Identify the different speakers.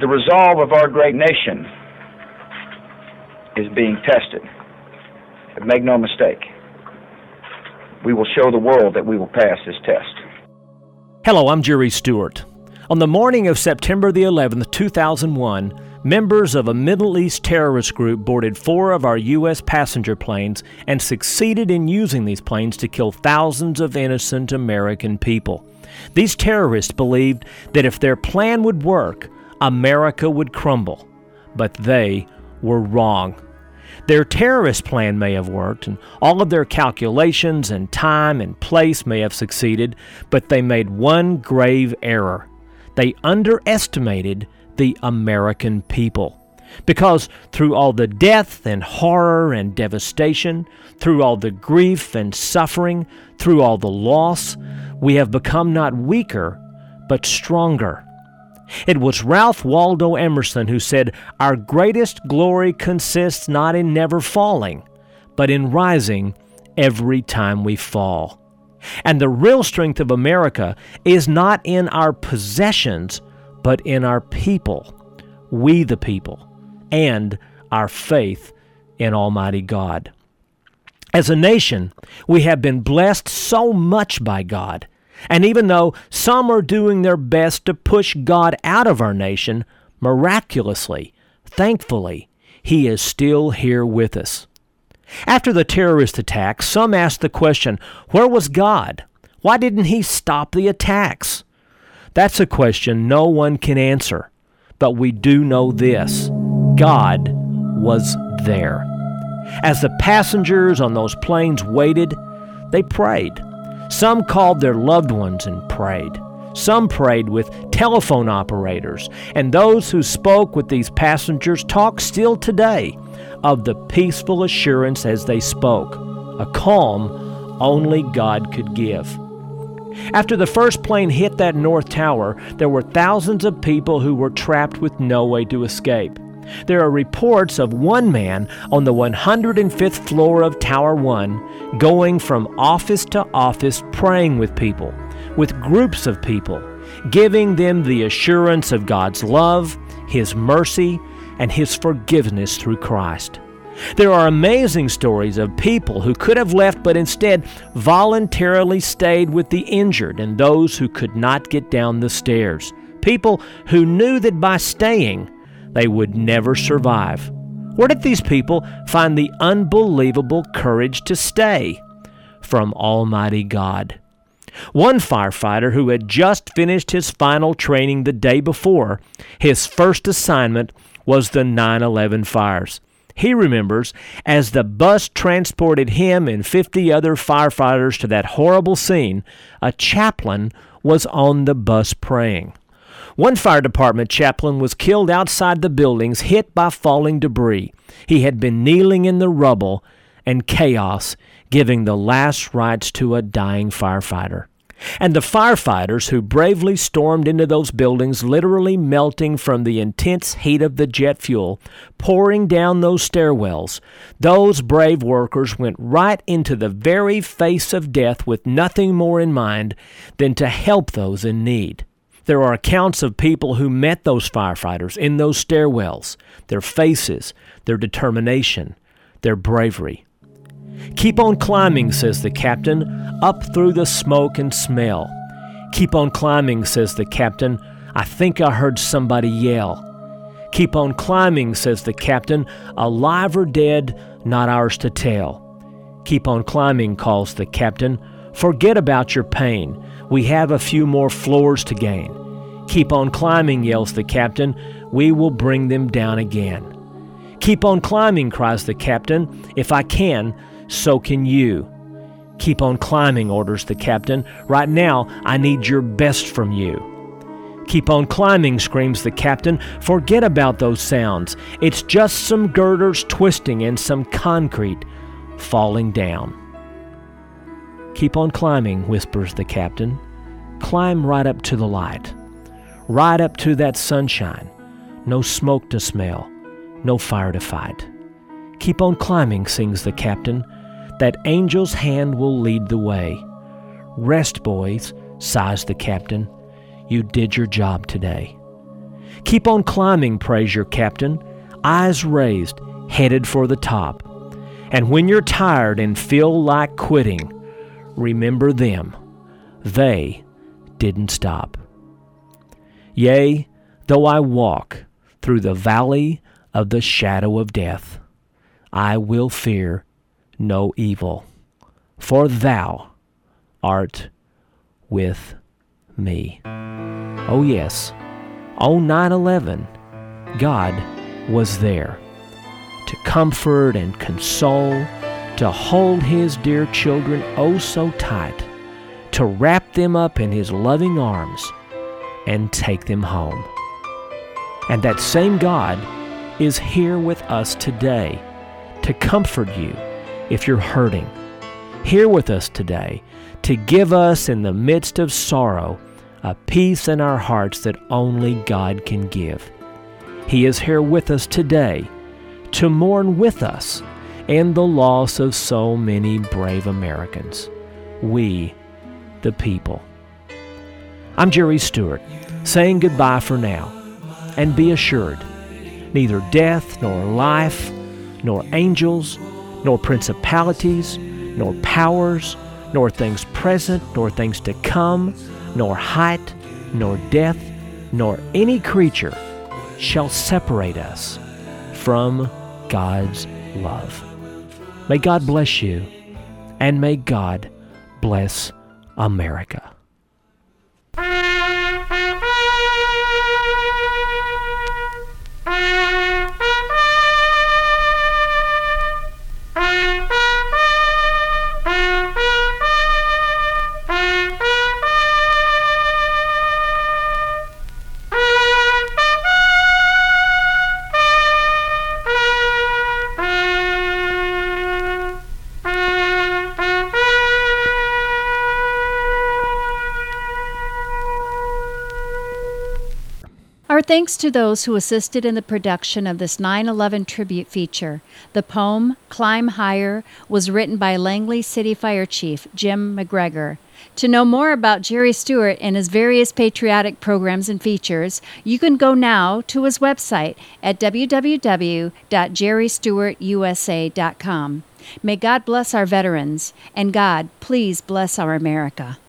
Speaker 1: the resolve of our great nation is being tested. But make no mistake, we will show the world that we will pass this test.
Speaker 2: Hello, I'm Jerry Stewart. On the morning of September the 11th, 2001, members of a Middle East terrorist group boarded four of our U.S. passenger planes and succeeded in using these planes to kill thousands of innocent American people. These terrorists believed that if their plan would work, America would crumble. But they were wrong. Their terrorist plan may have worked, and all of their calculations and time and place may have succeeded, but they made one grave error. They underestimated the American people. Because through all the death and horror and devastation, through all the grief and suffering, through all the loss, we have become not weaker, but stronger. It was Ralph Waldo Emerson who said, Our greatest glory consists not in never falling, but in rising every time we fall. And the real strength of America is not in our possessions, but in our people, we the people, and our faith in Almighty God. As a nation, we have been blessed so much by God and even though some are doing their best to push God out of our nation, miraculously, thankfully, He is still here with us. After the terrorist attacks, some asked the question where was God? Why didn't He stop the attacks? That's a question no one can answer. But we do know this God was there. As the passengers on those planes waited, they prayed. Some called their loved ones and prayed. Some prayed with telephone operators, and those who spoke with these passengers talk still today of the peaceful assurance as they spoke, a calm only God could give. After the first plane hit that North Tower, there were thousands of people who were trapped with no way to escape. There are reports of one man on the 105th floor of Tower 1 going from office to office praying with people, with groups of people, giving them the assurance of God's love, His mercy, and His forgiveness through Christ. There are amazing stories of people who could have left but instead voluntarily stayed with the injured and those who could not get down the stairs. People who knew that by staying, they would never survive. Where did these people find the unbelievable courage to stay? From Almighty God. One firefighter who had just finished his final training the day before, his first assignment was the 9 11 fires. He remembers as the bus transported him and 50 other firefighters to that horrible scene, a chaplain was on the bus praying. One fire department chaplain was killed outside the buildings, hit by falling debris. He had been kneeling in the rubble and chaos, giving the last rites to a dying firefighter. And the firefighters who bravely stormed into those buildings, literally melting from the intense heat of the jet fuel, pouring down those stairwells, those brave workers went right into the very face of death with nothing more in mind than to help those in need. There are accounts of people who met those firefighters in those stairwells, their faces, their determination, their bravery. Keep on climbing, says the captain, up through the smoke and smell. Keep on climbing, says the captain. I think I heard somebody yell. Keep on climbing, says the captain. Alive or dead, not ours to tell. Keep on climbing, calls the captain. Forget about your pain. We have a few more floors to gain. Keep on climbing, yells the captain. We will bring them down again. Keep on climbing, cries the captain. If I can, so can you. Keep on climbing, orders the captain. Right now, I need your best from you. Keep on climbing, screams the captain. Forget about those sounds. It's just some girders twisting and some concrete falling down. Keep on climbing, whispers the captain. Climb right up to the light, right up to that sunshine. No smoke to smell, no fire to fight. Keep on climbing, sings the captain. That angel's hand will lead the way. Rest, boys, sighs the captain. You did your job today. Keep on climbing, praise your captain, eyes raised, headed for the top. And when you're tired and feel like quitting, remember them. They didn't stop. Yea, though I walk through the valley of the shadow of death, I will fear no evil, for thou art with me. Oh, yes, on 9 11, God was there to comfort and console, to hold His dear children oh so tight, to wrap them up in His loving arms and take them home. And that same God is here with us today to comfort you if you're hurting. Here with us today to give us in the midst of sorrow a peace in our hearts that only God can give. He is here with us today to mourn with us and the loss of so many brave Americans. We, the people. I'm Jerry Stewart, saying goodbye for now. And be assured, neither death nor life, nor angels, nor principalities, nor powers, nor things present, nor things to come, nor height, nor depth, nor any creature shall separate us from God's love. May God bless you, and may God bless America.
Speaker 3: Our thanks to those who assisted in the production of this 9 11 tribute feature. The poem, Climb Higher, was written by Langley City Fire Chief Jim McGregor. To know more about Jerry Stewart and his various patriotic programs and features, you can go now to his website at www.jerrystewartusa.com. May God bless our veterans, and God, please bless our America.